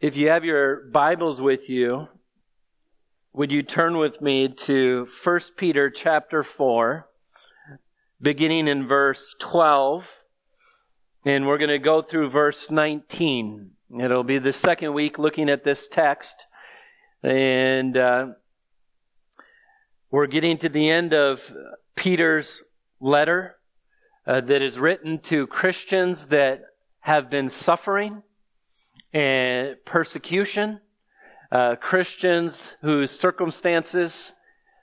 If you have your Bibles with you, would you turn with me to 1 Peter chapter 4, beginning in verse 12, and we're going to go through verse 19. It'll be the second week looking at this text, and uh, we're getting to the end of Peter's letter uh, that is written to Christians that have been suffering and persecution, uh, Christians whose circumstances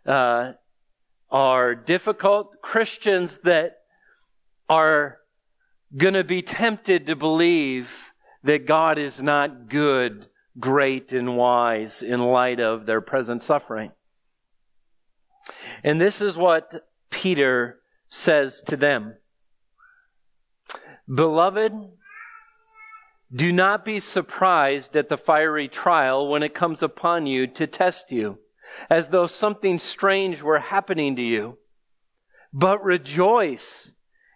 uh, are difficult, Christians that are going to be tempted to believe that God is not good, great, and wise in light of their present suffering. And this is what Peter says to them. Beloved, do not be surprised at the fiery trial when it comes upon you to test you, as though something strange were happening to you. But rejoice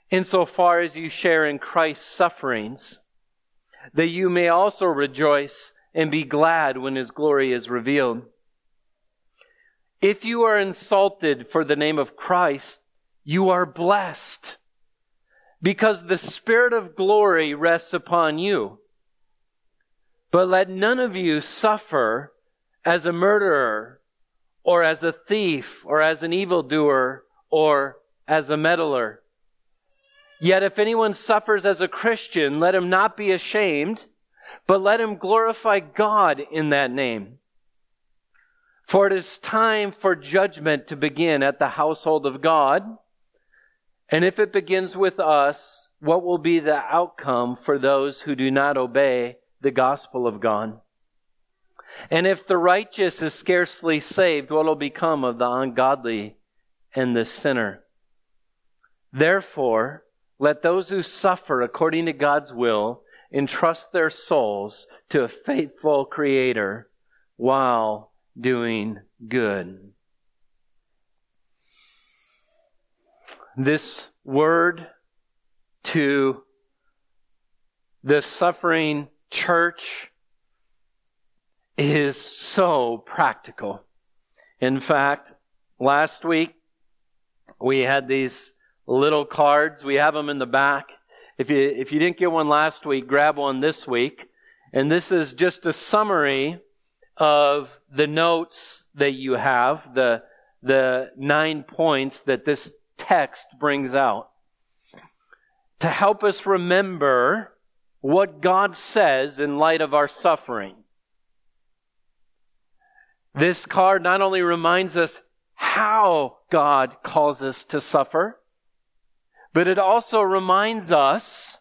insofar as you share in Christ's sufferings, that you may also rejoice and be glad when his glory is revealed. If you are insulted for the name of Christ, you are blessed because the Spirit of glory rests upon you. But let none of you suffer as a murderer, or as a thief, or as an evildoer, or as a meddler. Yet if anyone suffers as a Christian, let him not be ashamed, but let him glorify God in that name. For it is time for judgment to begin at the household of God. And if it begins with us, what will be the outcome for those who do not obey the gospel of God? And if the righteous is scarcely saved, what will become of the ungodly and the sinner? Therefore, let those who suffer according to God's will entrust their souls to a faithful Creator while doing good. This word to the suffering church is so practical. In fact, last week we had these little cards. We have them in the back. If you, if you didn't get one last week, grab one this week. And this is just a summary of the notes that you have, the, the nine points that this text brings out to help us remember what God says in light of our suffering. This card not only reminds us how God calls us to suffer, but it also reminds us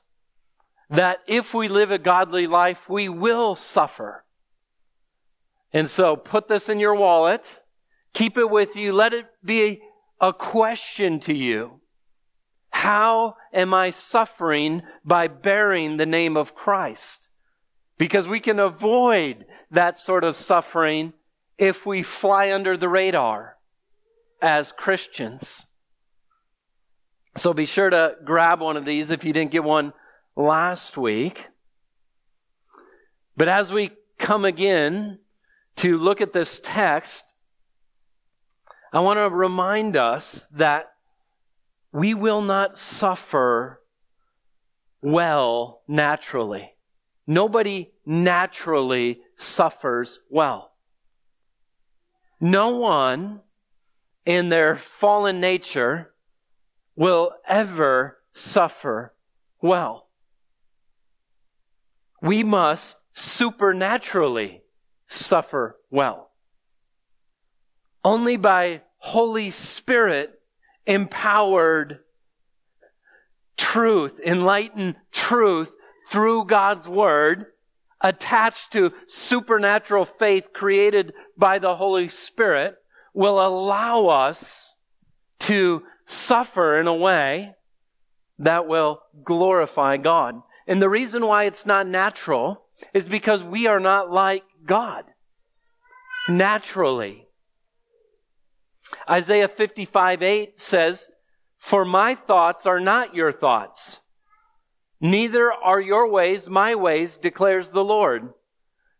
that if we live a godly life, we will suffer. And so put this in your wallet, keep it with you, let it be a question to you. How am I suffering by bearing the name of Christ? Because we can avoid that sort of suffering if we fly under the radar as Christians. So be sure to grab one of these if you didn't get one last week. But as we come again to look at this text, I want to remind us that we will not suffer well naturally. Nobody naturally suffers well. No one in their fallen nature will ever suffer well. We must supernaturally suffer well. Only by Holy Spirit empowered truth, enlightened truth through God's Word, attached to supernatural faith created by the Holy Spirit, will allow us to suffer in a way that will glorify God. And the reason why it's not natural is because we are not like God. Naturally. Isaiah 55 8 says, For my thoughts are not your thoughts, neither are your ways my ways, declares the Lord.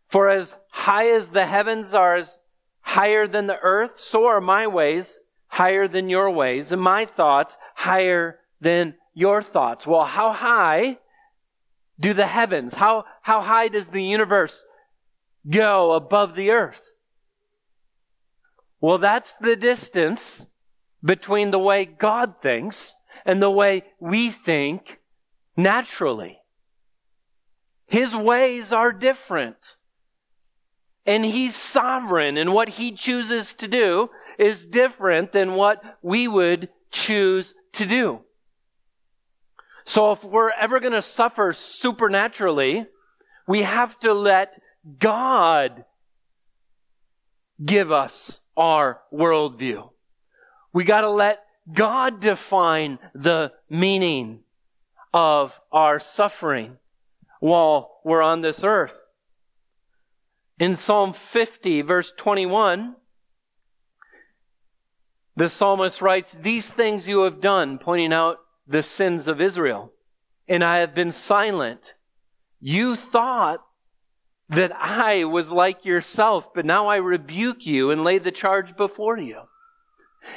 For as high as the heavens are as higher than the earth, so are my ways higher than your ways, and my thoughts higher than your thoughts. Well, how high do the heavens, how, how high does the universe go above the earth? Well, that's the distance between the way God thinks and the way we think naturally. His ways are different. And He's sovereign, and what He chooses to do is different than what we would choose to do. So if we're ever going to suffer supernaturally, we have to let God give us our worldview. We got to let God define the meaning of our suffering while we're on this earth. In Psalm 50, verse 21, the psalmist writes, These things you have done, pointing out the sins of Israel, and I have been silent. You thought that I was like yourself, but now I rebuke you and lay the charge before you.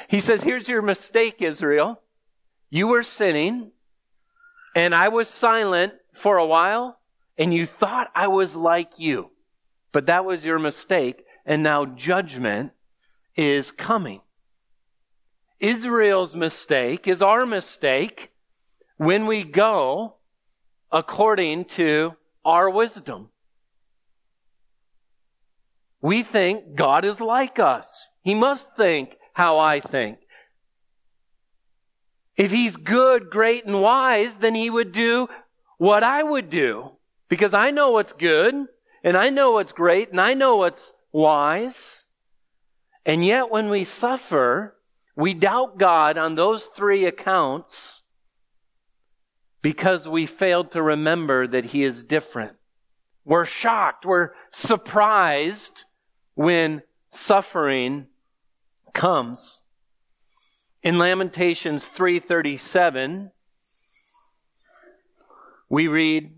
He says, Here's your mistake, Israel. You were sinning, and I was silent for a while, and you thought I was like you. But that was your mistake, and now judgment is coming. Israel's mistake is our mistake when we go according to our wisdom. We think God is like us. He must think how I think. If he's good, great, and wise, then he would do what I would do. Because I know what's good, and I know what's great, and I know what's wise. And yet, when we suffer, we doubt God on those three accounts because we failed to remember that He is different. We're shocked, we're surprised when suffering comes. In Lamentations 3:37 we read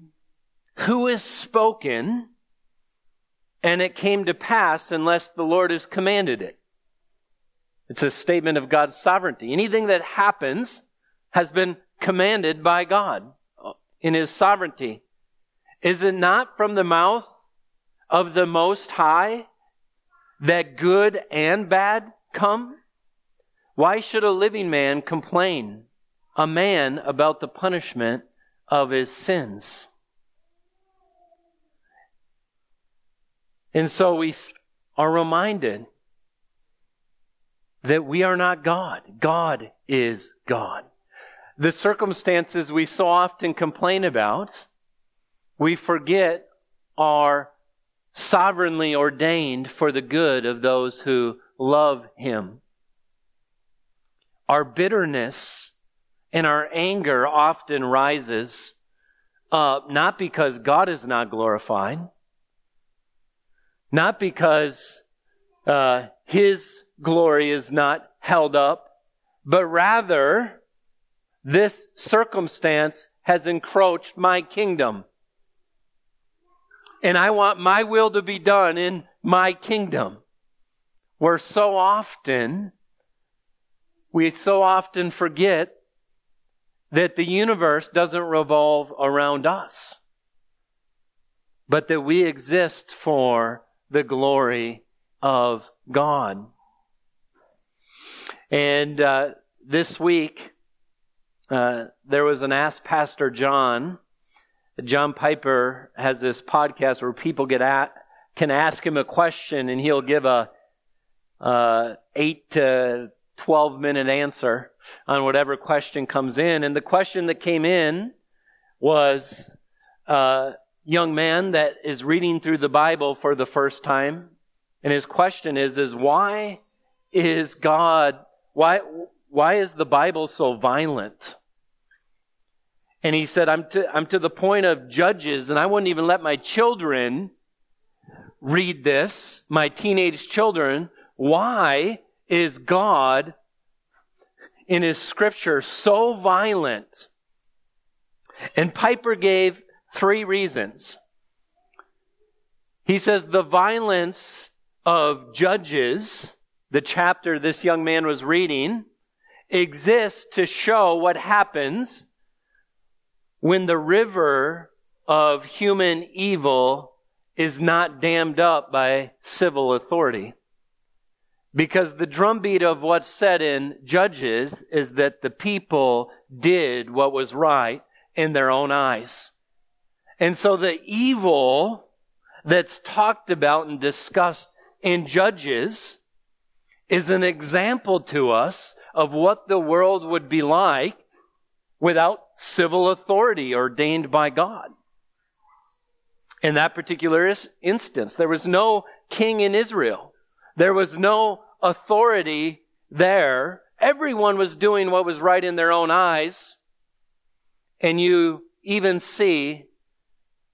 who is spoken and it came to pass unless the Lord has commanded it. It's a statement of God's sovereignty. Anything that happens has been commanded by God in his sovereignty. Is it not from the mouth of the Most High that good and bad come? Why should a living man complain, a man about the punishment of his sins? And so we are reminded that we are not God. God is God. The circumstances we so often complain about, we forget are sovereignly ordained for the good of those who love Him. Our bitterness and our anger often rises up not because God is not glorified, not because uh, His glory is not held up, but rather this circumstance has encroached my kingdom and I want my will to be done in my kingdom. Where so often, we so often forget that the universe doesn't revolve around us, but that we exist for the glory of God. And uh, this week, uh, there was an Ask Pastor John John Piper has this podcast where people get at can ask him a question and he'll give a uh, eight to twelve minute answer on whatever question comes in. And the question that came in was a uh, young man that is reading through the Bible for the first time, and his question is: is why is God why why is the Bible so violent? And he said, I'm to, I'm to the point of judges, and I wouldn't even let my children read this, my teenage children. Why is God in his scripture so violent? And Piper gave three reasons. He says the violence of Judges, the chapter this young man was reading, exists to show what happens when the river of human evil is not dammed up by civil authority. Because the drumbeat of what's said in Judges is that the people did what was right in their own eyes. And so the evil that's talked about and discussed in Judges is an example to us of what the world would be like without civil authority ordained by God. In that particular instance, there was no king in Israel. There was no authority there. Everyone was doing what was right in their own eyes. And you even see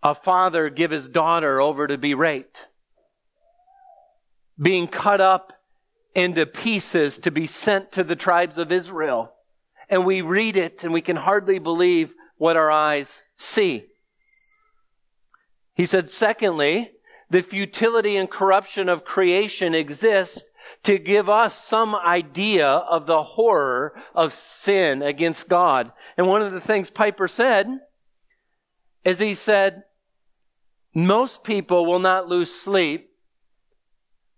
a father give his daughter over to be raped, being cut up into pieces to be sent to the tribes of Israel. And we read it and we can hardly believe what our eyes see. He said, secondly, the futility and corruption of creation exists to give us some idea of the horror of sin against God. And one of the things Piper said is he said, most people will not lose sleep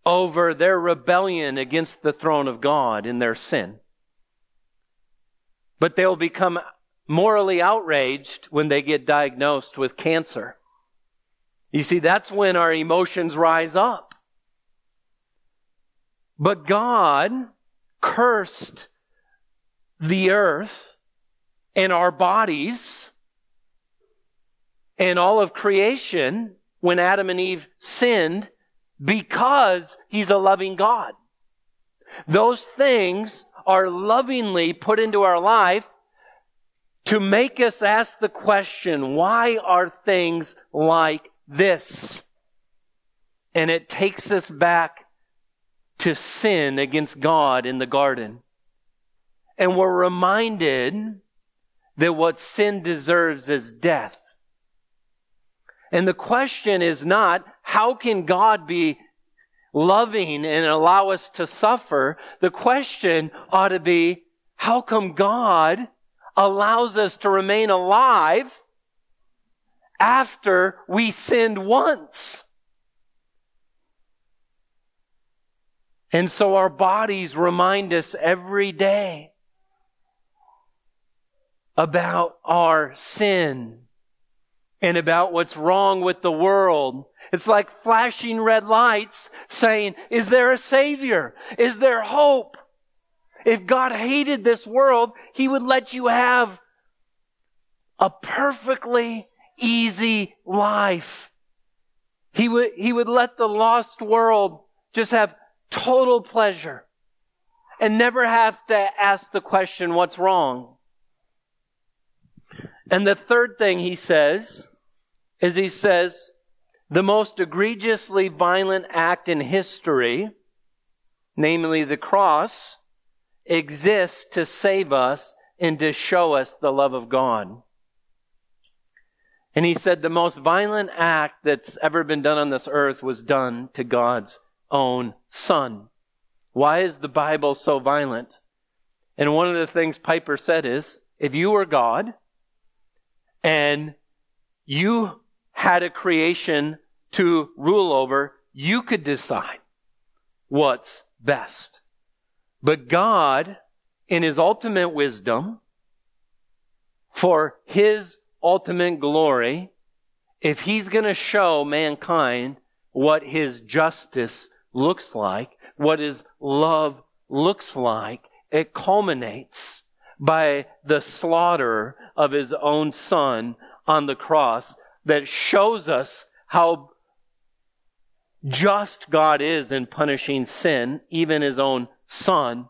over their rebellion against the throne of God in their sin. But they'll become morally outraged when they get diagnosed with cancer. You see, that's when our emotions rise up. But God cursed the earth and our bodies and all of creation when Adam and Eve sinned because he's a loving God. Those things are lovingly put into our life to make us ask the question, why are things like this? And it takes us back to sin against God in the garden. And we're reminded that what sin deserves is death. And the question is not, how can God be loving and allow us to suffer? The question ought to be, how come God allows us to remain alive after we sinned once? And so our bodies remind us every day about our sin and about what's wrong with the world. It's like flashing red lights saying, is there a savior? Is there hope? If God hated this world, He would let you have a perfectly easy life. He would, He would let the lost world just have total pleasure and never have to ask the question, what's wrong? And the third thing he says is he says, the most egregiously violent act in history, namely the cross, exists to save us and to show us the love of God. And he said the most violent act that's ever been done on this earth was done to God's own son. Why is the Bible so violent? And one of the things Piper said is, if you were God and you had a creation to rule over, you could decide what's best. But God, in His ultimate wisdom, for His ultimate glory, if He's going to show mankind what His justice looks like, what His love looks like, it culminates by the slaughter of His own Son on the cross that shows us how just God is in punishing sin, even his own son,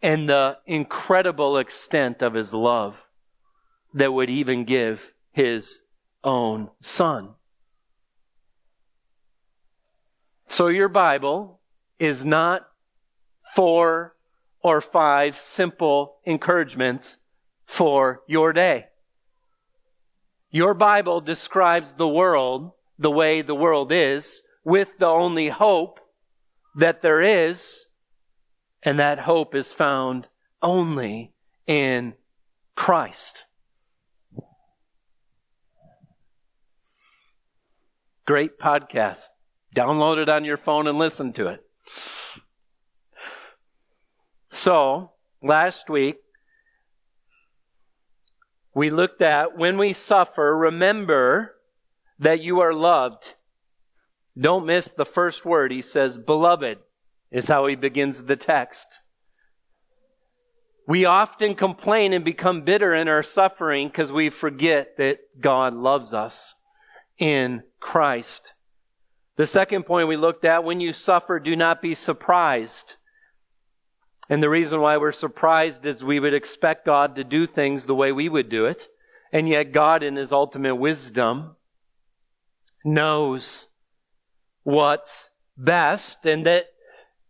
and the incredible extent of his love that would even give his own son. So your Bible is not four or five simple encouragements for your day. Your Bible describes the world the way the world is with the only hope that there is, and that hope is found only in Christ. Great podcast. Download it on your phone and listen to it. So, last week, we looked at when we suffer, remember that you are loved. Don't miss the first word. He says, beloved, is how he begins the text. We often complain and become bitter in our suffering because we forget that God loves us in Christ. The second point we looked at when you suffer, do not be surprised. And the reason why we're surprised is we would expect God to do things the way we would do it. And yet, God, in His ultimate wisdom, knows what's best and that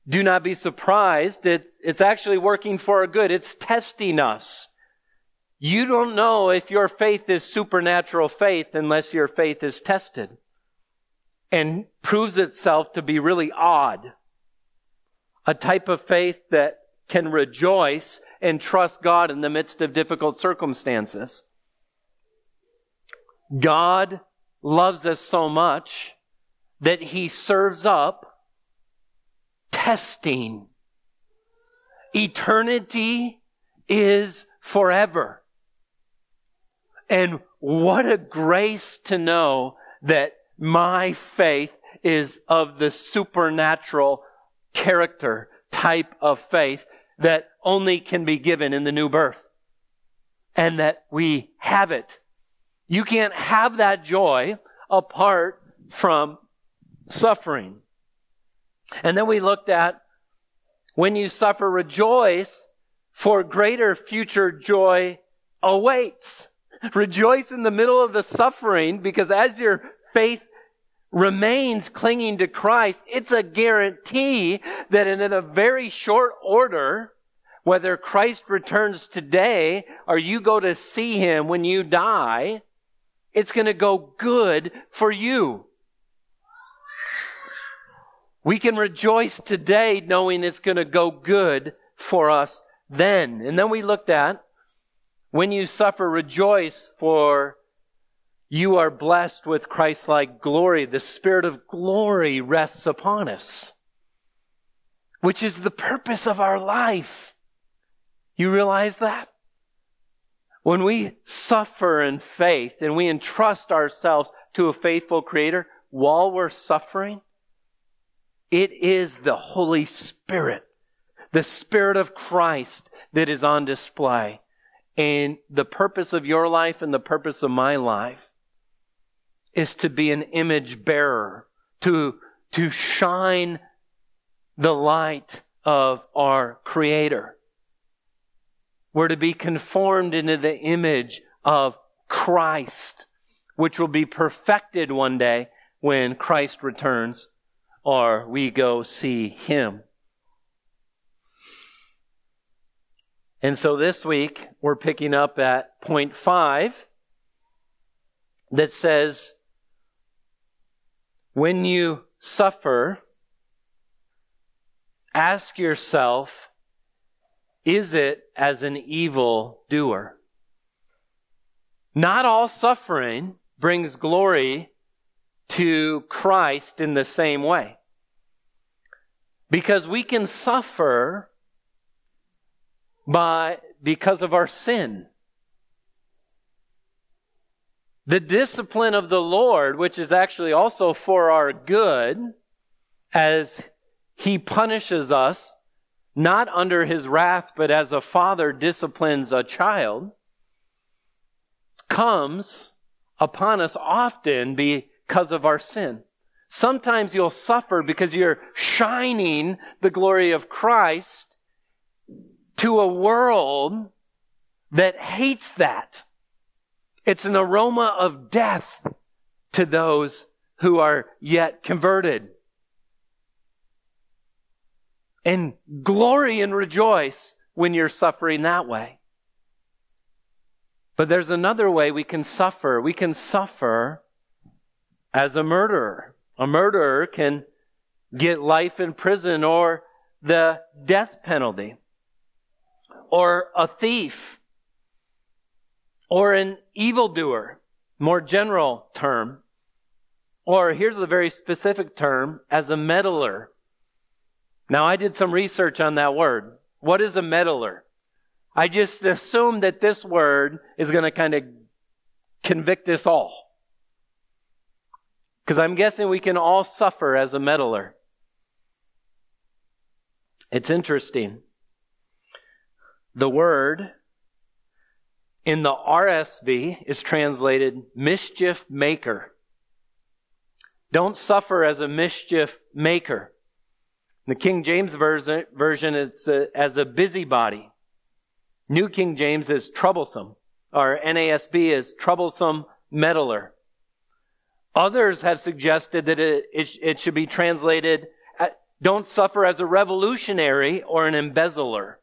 do not be surprised. It's, it's actually working for our good. It's testing us. You don't know if your faith is supernatural faith unless your faith is tested and proves itself to be really odd. A type of faith that can rejoice and trust God in the midst of difficult circumstances. God loves us so much that he serves up testing. Eternity is forever. And what a grace to know that my faith is of the supernatural character type of faith that only can be given in the new birth. And that we have it. You can't have that joy apart from suffering. And then we looked at when you suffer, rejoice, for greater future joy awaits. Rejoice in the middle of the suffering because as your faith remains clinging to Christ, it's a guarantee that in a very short order, whether Christ returns today or you go to see him when you die, it's going to go good for you. We can rejoice today knowing it's going to go good for us then. And then we looked at when you suffer, rejoice, for you are blessed with Christ like glory. The Spirit of glory rests upon us, which is the purpose of our life. You realize that? When we suffer in faith and we entrust ourselves to a faithful Creator while we're suffering, it is the Holy Spirit, the Spirit of Christ that is on display. And the purpose of your life and the purpose of my life is to be an image bearer, to, to shine the light of our Creator. We're to be conformed into the image of Christ, which will be perfected one day when Christ returns or we go see Him. And so this week, we're picking up at point five that says, when you suffer, ask yourself, is it as an evil doer? Not all suffering brings glory to Christ in the same way. Because we can suffer by because of our sin. The discipline of the Lord, which is actually also for our good, as he punishes us, not under his wrath, but as a father disciplines a child, comes upon us often because of our sin. Sometimes you'll suffer because you're shining the glory of Christ to a world that hates that. It's an aroma of death to those who are yet converted. And glory and rejoice when you're suffering that way. But there's another way we can suffer. We can suffer as a murderer. A murderer can get life in prison or the death penalty. Or a thief. Or an evildoer. More general term. Or here's a very specific term as a meddler. Now I did some research on that word. What is a meddler? I just assume that this word is going to kind of convict us all. Because I'm guessing we can all suffer as a meddler. It's interesting. The word in the RSV is translated mischief maker. Don't suffer as a mischief maker. In the King James version, it's a, as a busybody. New King James is troublesome, or NASB is troublesome meddler. Others have suggested that it, it, it should be translated, uh, don't suffer as a revolutionary or an embezzler.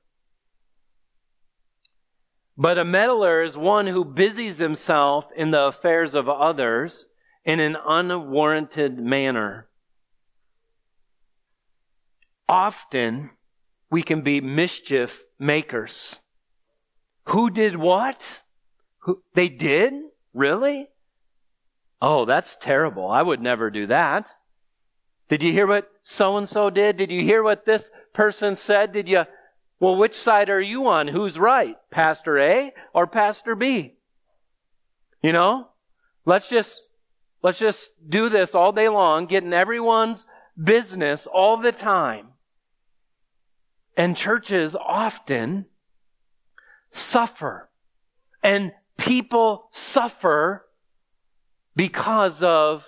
But a meddler is one who busies himself in the affairs of others in an unwarranted manner. Often, we can be mischief makers. Who did what? Who, they did? Really? Oh, that's terrible. I would never do that. Did you hear what so and so did? Did you hear what this person said? Did you? Well, which side are you on? Who's right? Pastor A or Pastor B? You know? Let's just, let's just do this all day long, getting everyone's business all the time. And churches often suffer. And people suffer because of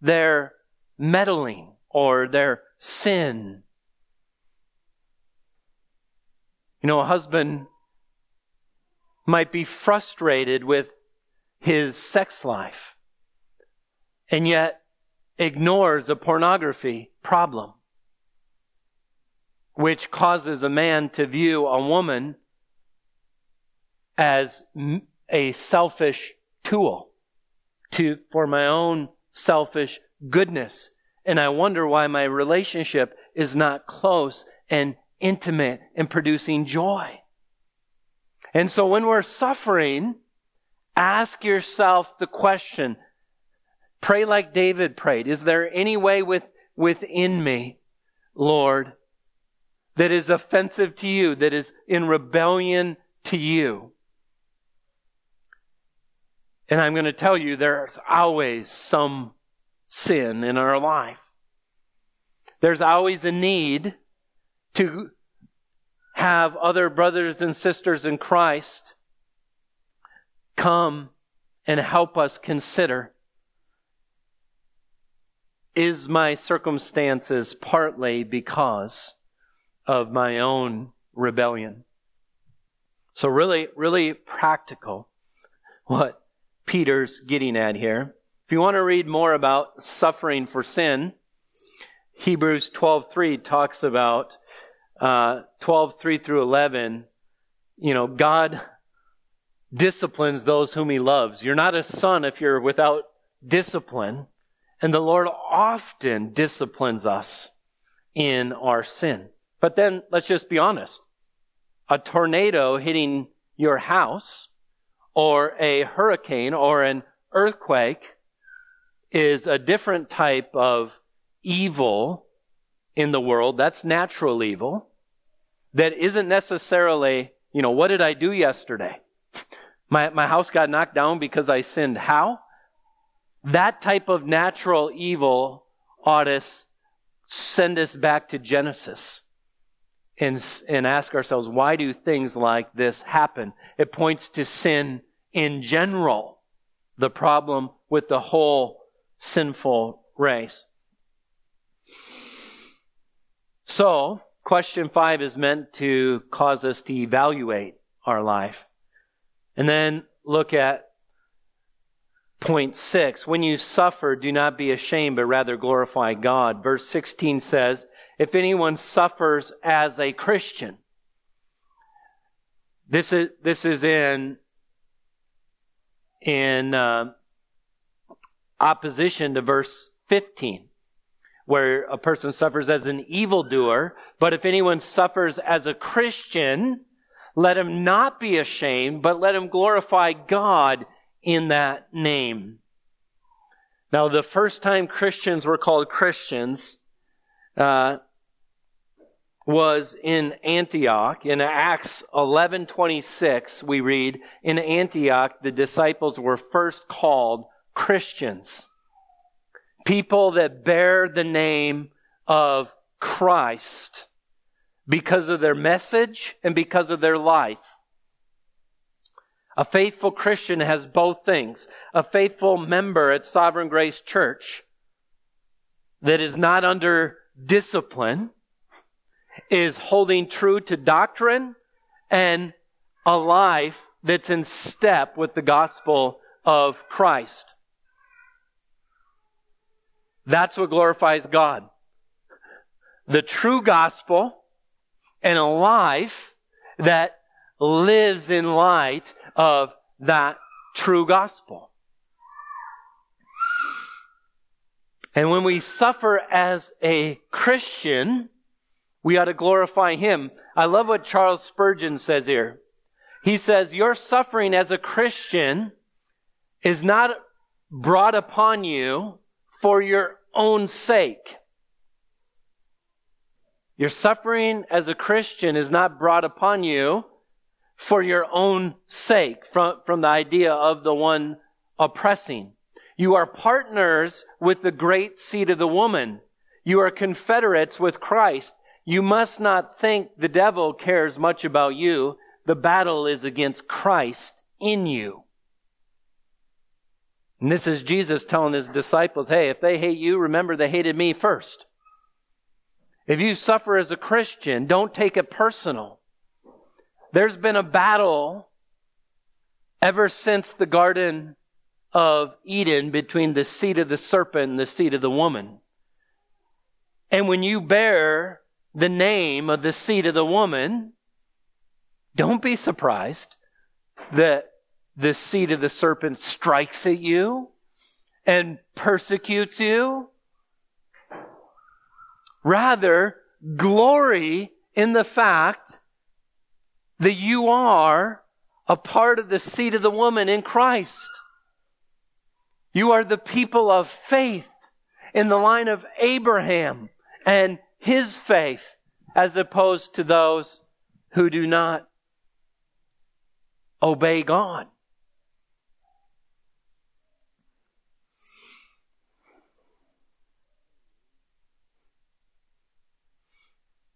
their meddling or their sin. You know, a husband might be frustrated with his sex life and yet ignores a pornography problem, which causes a man to view a woman as a selfish tool to, for my own selfish goodness. And I wonder why my relationship is not close and intimate and producing joy. And so when we're suffering, ask yourself the question, pray like David prayed. Is there any way with, within me, Lord, that is offensive to you, that is in rebellion to you? And I'm going to tell you there's always some sin in our life. There's always a need to have other brothers and sisters in Christ come and help us consider is my circumstances partly because of my own rebellion? So, really, really practical what Peter's getting at here. If you want to read more about suffering for sin, Hebrews 12:3 talks about uh, 12:3 through 11. You know, God disciplines those whom He loves. You're not a son if you're without discipline, and the Lord often disciplines us in our sin. But then let's just be honest. A tornado hitting your house or a hurricane or an earthquake is a different type of evil in the world. That's natural evil. That isn't necessarily, you know, what did I do yesterday? My, my house got knocked down because I sinned. How? That type of natural evil ought to send us back to Genesis and, and ask ourselves, why do things like this happen? It points to sin in general, the problem with the whole sinful race. So, question five is meant to cause us to evaluate our life. And then look at point six. When you suffer, do not be ashamed, but rather glorify God. Verse 16 says, if anyone suffers as a Christian. This is, this is in, in uh, opposition to verse 15, where a person suffers as an evildoer. But if anyone suffers as a Christian, let him not be ashamed, but let him glorify God in that name. Now, the first time Christians were called Christians uh, was in Antioch. In Acts 11:26, we read, "In Antioch, the disciples were first called Christians, people that bear the name of Christ because of their message and because of their life." A faithful Christian has both things. A faithful member at Sovereign Grace Church that is not under discipline is holding true to doctrine and a life that's in step with the gospel of Christ. That's what glorifies God. The true gospel and a life that lives in light of that true gospel. And when we suffer as a Christian, we ought to glorify Him. I love what Charles Spurgeon says here. He says, Your suffering as a Christian is not brought upon you for your own sake. Your suffering as a Christian is not brought upon you for your own sake, from, from the idea of the one oppressing. You are partners with the great seed of the woman. You are confederates with Christ. You must not think the devil cares much about you. The battle is against Christ in you. And this is Jesus telling his disciples, hey, if they hate you, remember they hated me first. If you suffer as a Christian, don't take it personal. There's been a battle ever since the Garden of Eden between the seed of the serpent and the seed of the woman. And when you bear the name of the seed of the woman, don't be surprised that the seed of the serpent strikes at you and persecutes you. Rather, glory in the fact that you are a part of the seed of the woman in Christ. You are the people of faith in the line of Abraham and his faith, as opposed to those who do not obey God.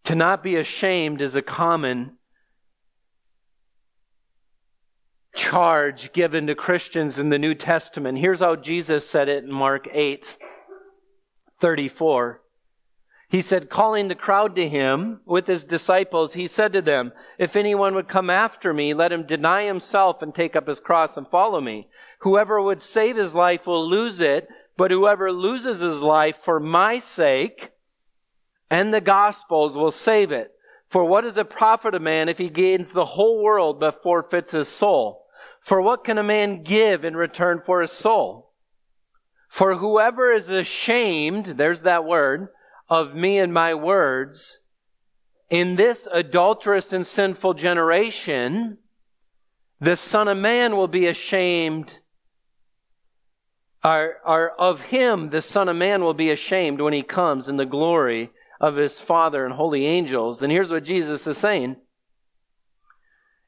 To not be ashamed is a common charge given to Christians in the New Testament. Here's how Jesus said it in Mark 8 34. He said, calling the crowd to him with his disciples, he said to them, If anyone would come after me, let him deny himself and take up his cross and follow me. Whoever would save his life will lose it, but whoever loses his life for my sake and the gospel's will save it. For what is a profit a man if he gains the whole world but forfeits his soul? For what can a man give in return for his soul? For whoever is ashamed, there's that word, of me and my words, in this adulterous and sinful generation, the Son of Man will be ashamed, Are, or of him the Son of Man will be ashamed when he comes in the glory of his Father and holy angels. And here's what Jesus is saying.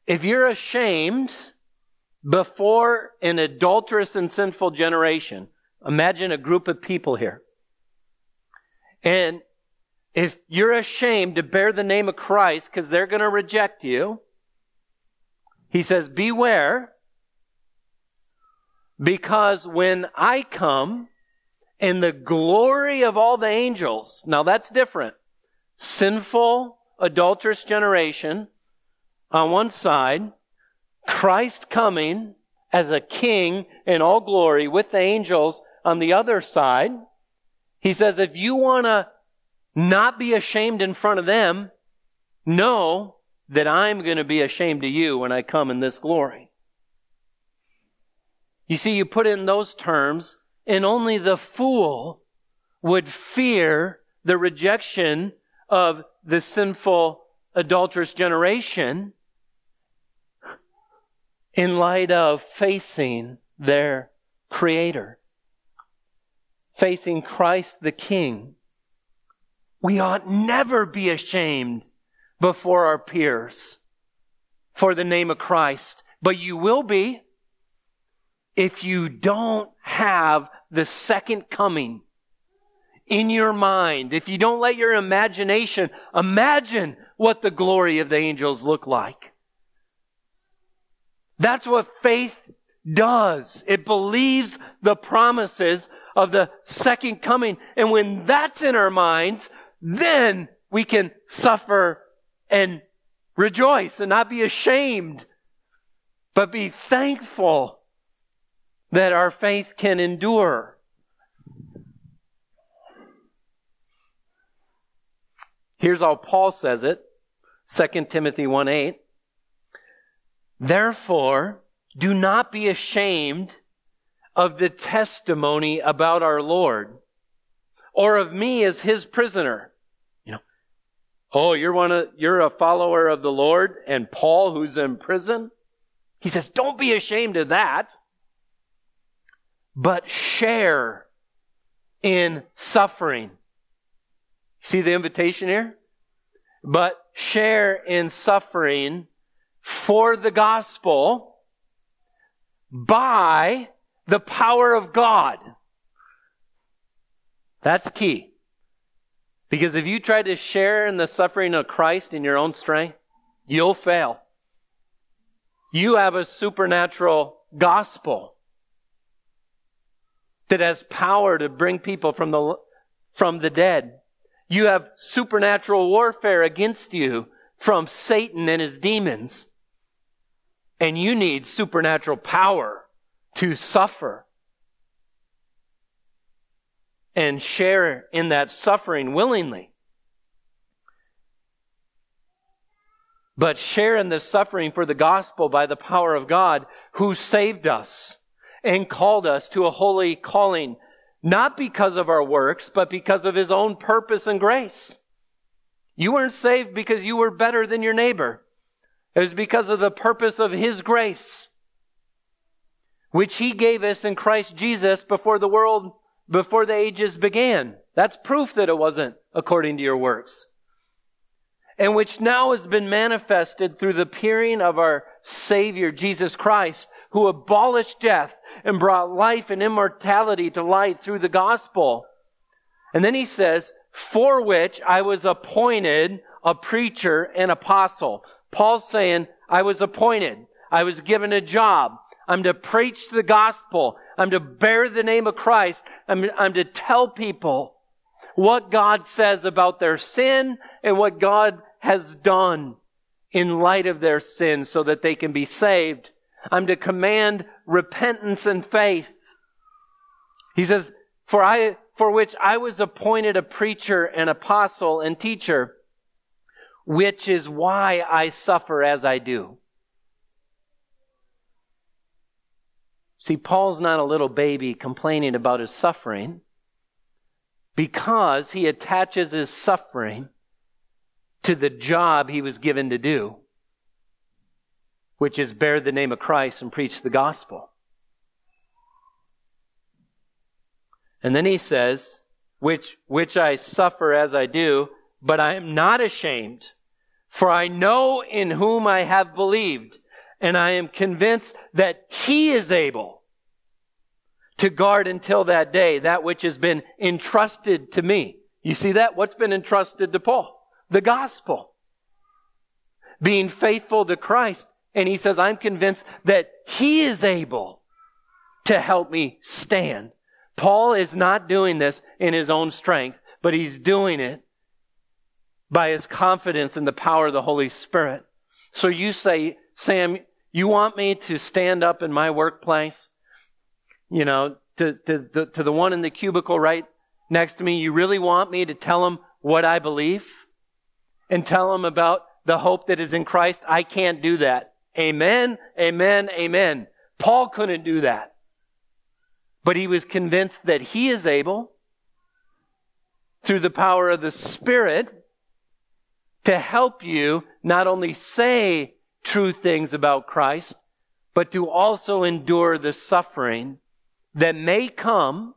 If you're ashamed, before an adulterous and sinful generation. Imagine a group of people here. And if you're ashamed to bear the name of Christ because they're going to reject you, he says, Beware, because when I come in the glory of all the angels, now that's different. Sinful, adulterous generation on one side, Christ coming as a king in all glory with the angels on the other side. He says, if you want to not be ashamed in front of them, know that I'm going to be ashamed of you when I come in this glory. You see, you put it in those terms, and only the fool would fear the rejection of the sinful, adulterous generation in light of facing their Creator, facing Christ the King. We ought never be ashamed before our peers for the name of Christ, but you will be if you don't have the second coming in your mind, if you don't let your imagination imagine what the glory of the angels look like. That's what faith does. It believes the promises of the second coming. And when that's in our minds, then we can suffer and rejoice and not be ashamed, but be thankful that our faith can endure. Here's how Paul says it 2 Timothy 1 8. Therefore, do not be ashamed of the testimony about our Lord or of me as his prisoner. You know, oh, you're one of, you're a follower of the Lord and Paul who's in prison. He says, don't be ashamed of that, but share in suffering. See the invitation here? But share in suffering for the gospel by the power of God. That's key. Because if you try to share in the suffering of Christ in your own strength, you'll fail. You have a supernatural gospel that has power to bring people from the, from the dead. You have supernatural warfare against you from Satan and his demons. And you need supernatural power to suffer and share in that suffering willingly. But share in the suffering for the gospel by the power of God who saved us and called us to a holy calling, not because of our works, but because of his own purpose and grace. You weren't saved because you were better than your neighbor. It was because of the purpose of His grace, which He gave us in Christ Jesus before the world, before the ages began. That's proof that it wasn't according to your works. And which now has been manifested through the appearing of our Savior, Jesus Christ, who abolished death and brought life and immortality to light through the gospel. And then he says, for which I was appointed a preacher and apostle. Paul's saying, I was appointed. I was given a job. I'm to preach the gospel. I'm to bear the name of Christ. I'm, I'm to tell people what God says about their sin and what God has done in light of their sin so that they can be saved. I'm to command repentance and faith. He says, for I, for which I was appointed a preacher and apostle and teacher which is why I suffer as I do. See, Paul's not a little baby complaining about his suffering because he attaches his suffering to the job he was given to do, which is bear the name of Christ and preach the gospel. And then he says, which, which I suffer as I do, but I am not ashamed for I know in whom I have believed, and I am convinced that he is able to guard until that day that which has been entrusted to me. You see that? What's been entrusted to Paul? The gospel. Being faithful to Christ. And he says, I'm convinced that he is able to help me stand. Paul is not doing this in his own strength, but he's doing it by his confidence in the power of the Holy Spirit. So you say, Sam, you want me to stand up in my workplace, you know, to, to, to, to the one in the cubicle right next to me? You really want me to tell him what I believe and tell him about the hope that is in Christ? I can't do that. Amen, amen, amen. Paul couldn't do that. but he was convinced that he is able, through the power of the Spirit, to help you not only say true things about Christ, but to also endure the suffering that may come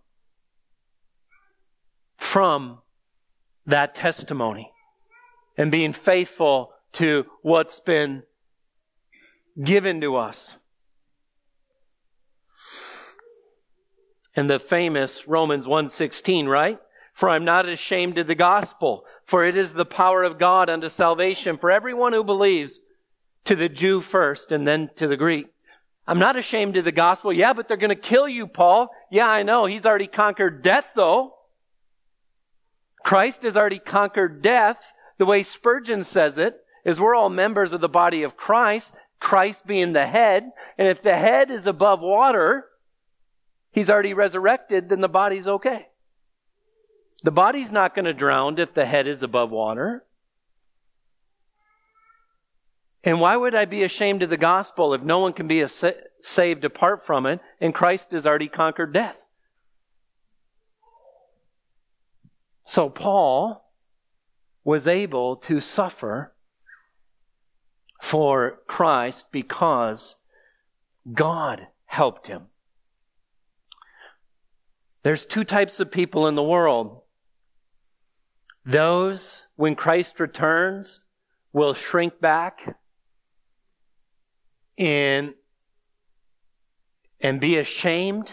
from that testimony and being faithful to what's been given to us. And the famous Romans 1:16, right? For I'm not ashamed of the gospel, for it is the power of God unto salvation for everyone who believes, to the Jew first and then to the Greek. I'm not ashamed of the gospel. Yeah, but they're going to kill you, Paul. Yeah, I know. He's already conquered death, though. Christ has already conquered death. The way Spurgeon says it is we're all members of the body of Christ, Christ being the head. And if the head is above water, he's already resurrected, then the body's okay. The body's not going to drown if the head is above water. And why would I be ashamed of the gospel if no one can be saved apart from it and Christ has already conquered death? So Paul was able to suffer for Christ because God helped him. There's two types of people in the world. Those, when Christ returns, will shrink back and, and be ashamed.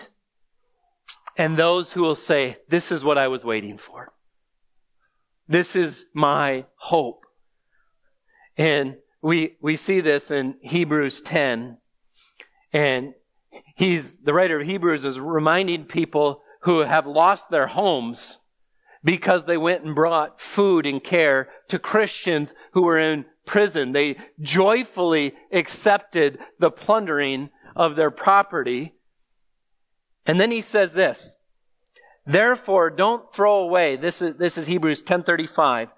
And those who will say, This is what I was waiting for. This is my hope. And we, we see this in Hebrews 10. And he's, the writer of Hebrews is reminding people who have lost their homes because they went and brought food and care to Christians who were in prison. They joyfully accepted the plundering of their property. And then he says this, Therefore, don't throw away, this is, this is Hebrews 1035,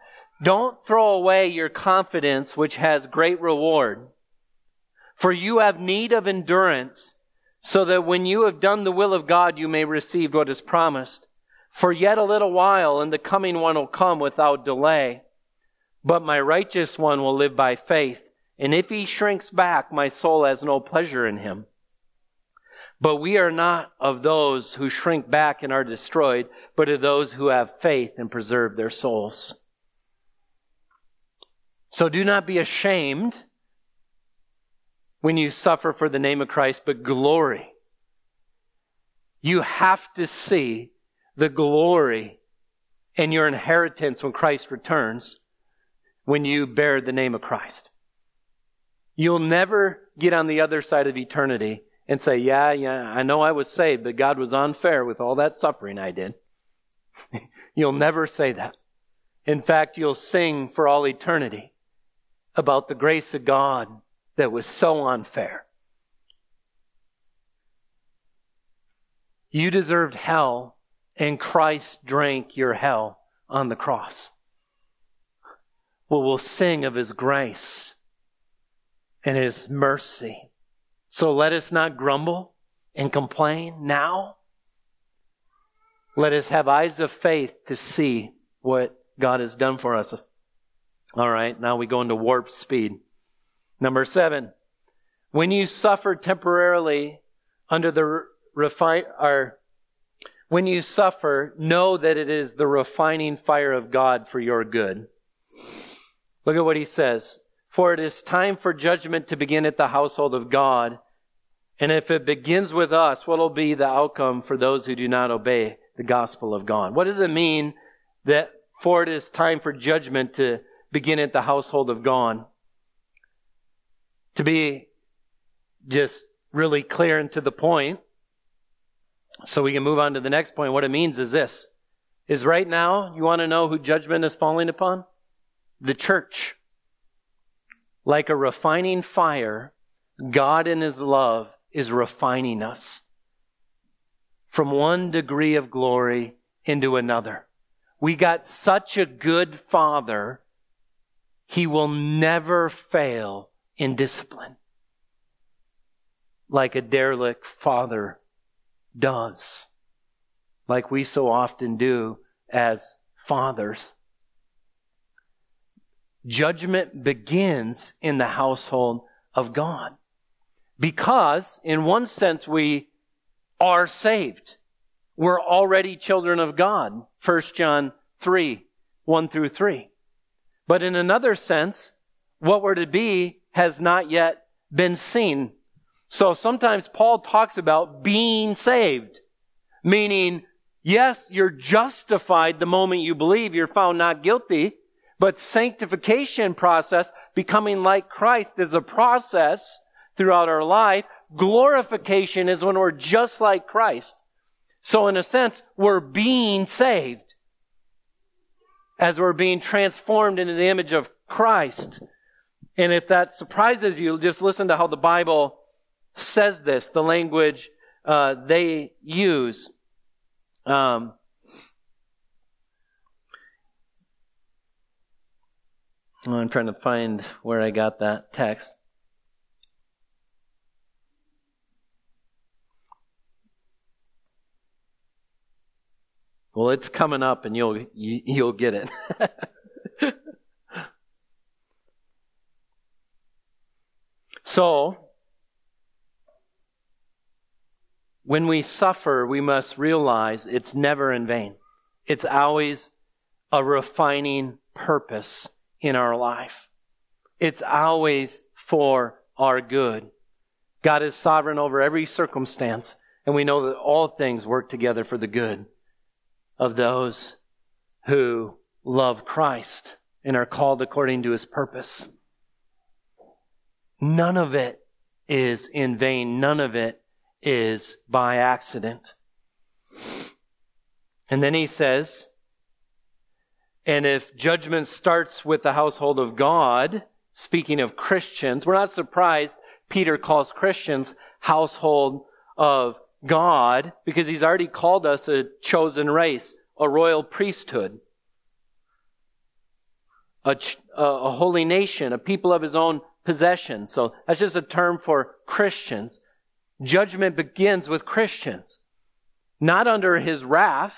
don't throw away your confidence which has great reward. For you have need of endurance, so that when you have done the will of God, you may receive what is promised. For yet a little while, and the coming one will come without delay. But my righteous one will live by faith, and if he shrinks back, my soul has no pleasure in him. But we are not of those who shrink back and are destroyed, but of those who have faith and preserve their souls. So do not be ashamed when you suffer for the name of Christ, but glory. You have to see the glory and your inheritance when Christ returns when you bear the name of Christ. You'll never get on the other side of eternity and say, Yeah, yeah, I know I was saved, but God was unfair with all that suffering I did. you'll never say that. In fact, you'll sing for all eternity about the grace of God that was so unfair. You deserved hell, and Christ drank your hell on the cross. Well, we'll sing of his grace and his mercy so let us not grumble and complain now. Let us have eyes of faith to see what God has done for us. All right, now we go into warp speed. Number seven, when you suffer temporarily under the refine, or when you suffer, know that it is the refining fire of God for your good. Look at what he says. For it is time for judgment to begin at the household of God. And if it begins with us, what will be the outcome for those who do not obey the gospel of God? What does it mean that for it is time for judgment to begin at the household of God? To be just really clear and to the point, so we can move on to the next point. What it means is this is right now, you want to know who judgment is falling upon? The church like a refining fire, God in His love is refining us from one degree of glory into another. We got such a good Father, He will never fail in discipline. Like a derelict father does, like we so often do as fathers. Judgment begins in the household of God. Because, in one sense, we are saved. We're already children of God. 1 John 3, 1 through 3. But in another sense, what we're to be has not yet been seen. So sometimes Paul talks about being saved, meaning, yes, you're justified the moment you believe you're found not guilty, but sanctification process, becoming like Christ, is a process throughout our life. Glorification is when we're just like Christ. So in a sense, we're being saved as we're being transformed into the image of Christ. And if that surprises you, just listen to how the Bible says this, the language uh, they use. Um, I'm trying to find where I got that text. Well, it's coming up and you'll you, will you will get it. so, when we suffer, we must realize it's never in vain. It's always a refining purpose in our life. It's always for our good. God is sovereign over every circumstance, and we know that all things work together for the good of those who love Christ and are called according to his purpose. None of it is in vain. None of it is by accident. And then he says, and if judgment starts with the household of God, speaking of Christians, we're not surprised Peter calls Christians household of God because he's already called us a chosen race, a royal priesthood, a, a holy nation, a people of his own possession. So that's just a term for Christians. Judgment begins with Christians, not under his wrath,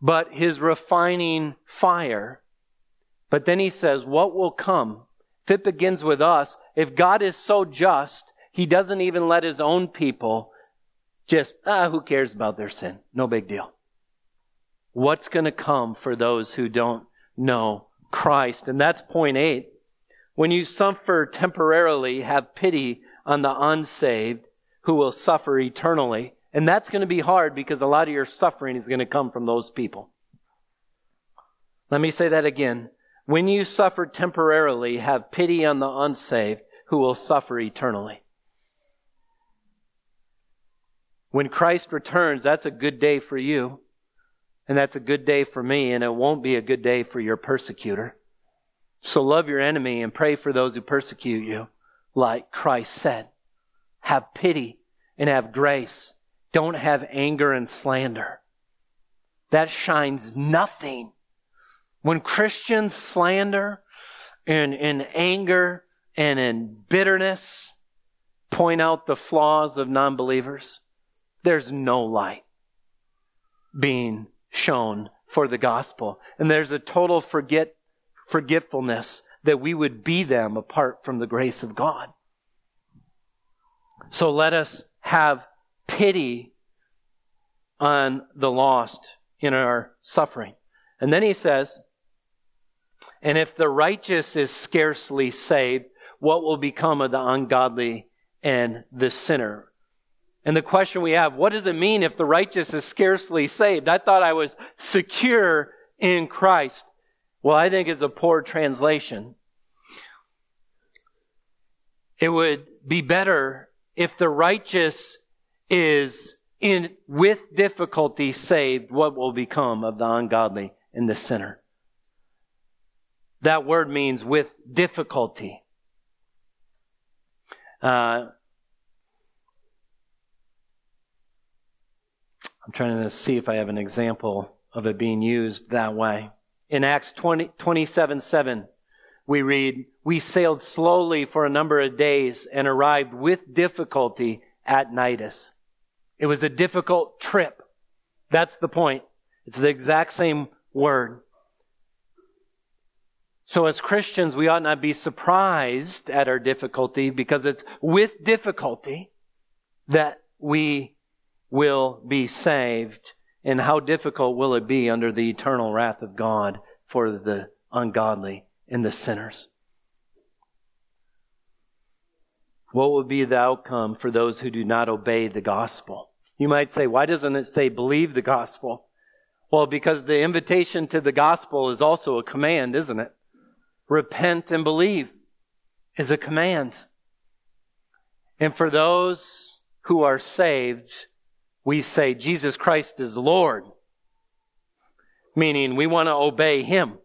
but his refining fire. But then he says, What will come? If it begins with us, if God is so just, he doesn't even let his own people just, ah, who cares about their sin? No big deal. What's going to come for those who don't know Christ? And that's point eight. When you suffer temporarily, have pity on the unsaved who will suffer eternally. And that's going to be hard because a lot of your suffering is going to come from those people. Let me say that again. When you suffer temporarily, have pity on the unsaved who will suffer eternally. When Christ returns, that's a good day for you. And that's a good day for me, and it won't be a good day for your persecutor. So love your enemy and pray for those who persecute you, like Christ said. Have pity and have grace. Don't have anger and slander. That shines nothing. When Christians slander and in anger and in bitterness point out the flaws of non believers, there's no light being shown for the gospel. And there's a total forget, forgetfulness that we would be them apart from the grace of God. So let us have pity on the lost in our suffering. And then he says, and if the righteous is scarcely saved, what will become of the ungodly and the sinner? And the question we have, what does it mean if the righteous is scarcely saved? I thought I was secure in Christ. Well, I think it's a poor translation. It would be better if the righteous is in with difficulty saved, what will become of the ungodly and the sinner? That word means with difficulty. Uh, I'm trying to see if I have an example of it being used that way. In Acts 20, 27 7, we read, We sailed slowly for a number of days and arrived with difficulty at Cnidus. It was a difficult trip. That's the point. It's the exact same word. So, as Christians, we ought not be surprised at our difficulty because it's with difficulty that we will be saved. And how difficult will it be under the eternal wrath of God for the ungodly and the sinners? What will be the outcome for those who do not obey the gospel? You might say, why doesn't it say believe the gospel? Well, because the invitation to the gospel is also a command, isn't it? repent and believe is a command. And for those who are saved, we say Jesus Christ is Lord, meaning we want to obey Him.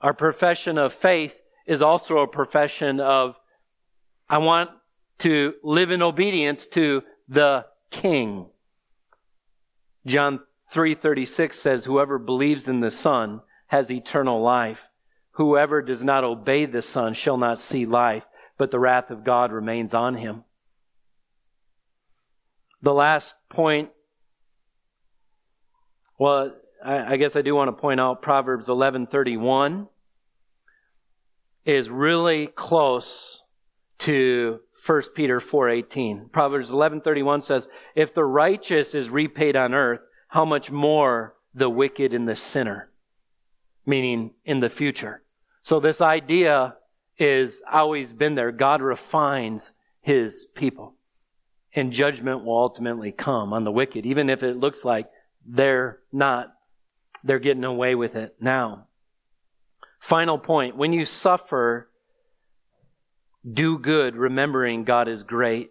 Our profession of faith is also a profession of, I want to live in obedience to the King. John 3:36 says whoever believes in the Son has eternal life. Whoever does not obey the Son shall not see life, but the wrath of God remains on him. The last point, well, I, I guess I do want to point out Proverbs 11:31 is really close to 1 Peter 4:18. Proverbs 11:31 says, "If the righteous is repaid on earth, how much more the wicked and the sinner?" Meaning in the future. So this idea is always been there. God refines his people. And judgment will ultimately come on the wicked, even if it looks like they're not, they're getting away with it now. Final point. When you suffer, do good, remembering God is great,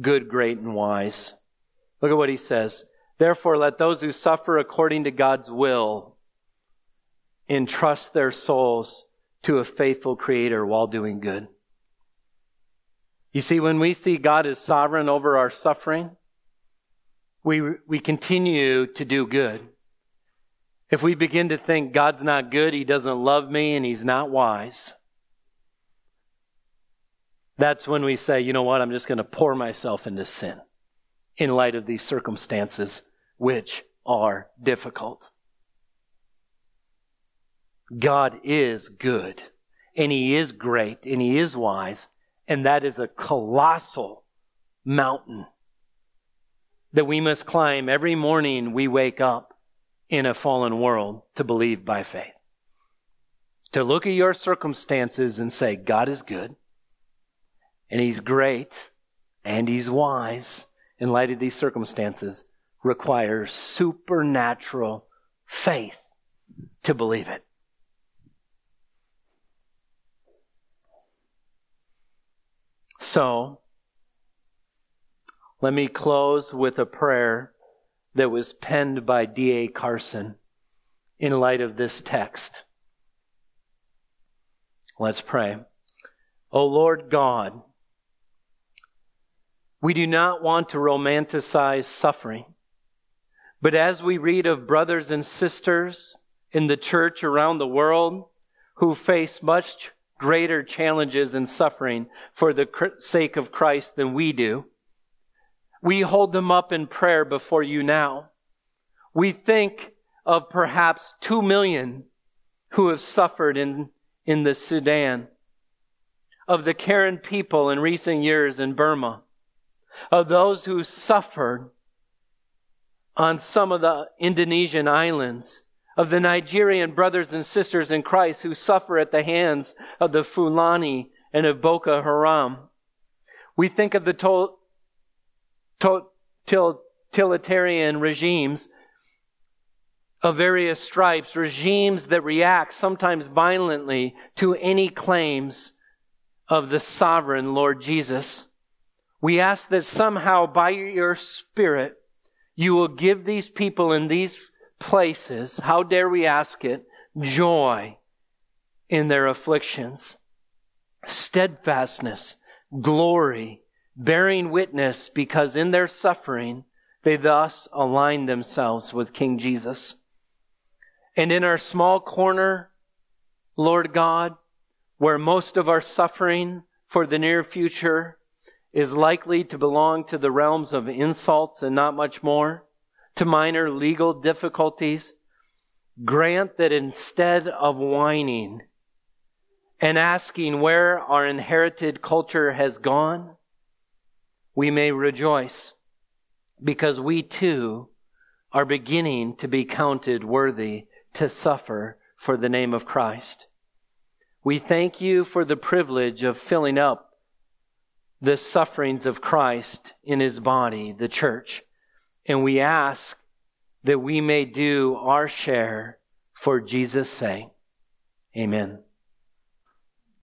good, great, and wise. Look at what he says. Therefore, let those who suffer according to God's will entrust their souls to a faithful creator while doing good. You see, when we see God is sovereign over our suffering, we, we continue to do good. If we begin to think God's not good, He doesn't love me, and He's not wise, that's when we say, you know what, I'm just going to pour myself into sin in light of these circumstances, which are difficult. God is good, and He is great, and He is wise, and that is a colossal mountain that we must climb every morning we wake up in a fallen world to believe by faith. To look at your circumstances and say, God is good, and He's great, and He's wise in light of these circumstances requires supernatural faith to believe it. So, let me close with a prayer that was penned by D.A. Carson in light of this text. Let's pray. O Lord God, we do not want to romanticize suffering, but as we read of brothers and sisters in the church around the world who face much greater challenges and suffering for the sake of Christ than we do. We hold them up in prayer before you now. We think of perhaps two million who have suffered in, in the Sudan, of the Karen people in recent years in Burma, of those who suffered on some of the Indonesian islands, of the Nigerian brothers and sisters in Christ who suffer at the hands of the Fulani and of Boko Haram. We think of the to- to- totalitarian regimes of various stripes, regimes that react sometimes violently to any claims of the sovereign Lord Jesus. We ask that somehow by your Spirit, you will give these people in these places, how dare we ask it, joy in their afflictions, steadfastness, glory, bearing witness because in their suffering they thus align themselves with King Jesus. And in our small corner, Lord God, where most of our suffering for the near future is likely to belong to the realms of insults and not much more, to minor legal difficulties, grant that instead of whining and asking where our inherited culture has gone, we may rejoice because we too are beginning to be counted worthy to suffer for the name of Christ. We thank you for the privilege of filling up the sufferings of Christ in his body, the church. And we ask that we may do our share for Jesus' sake. Amen.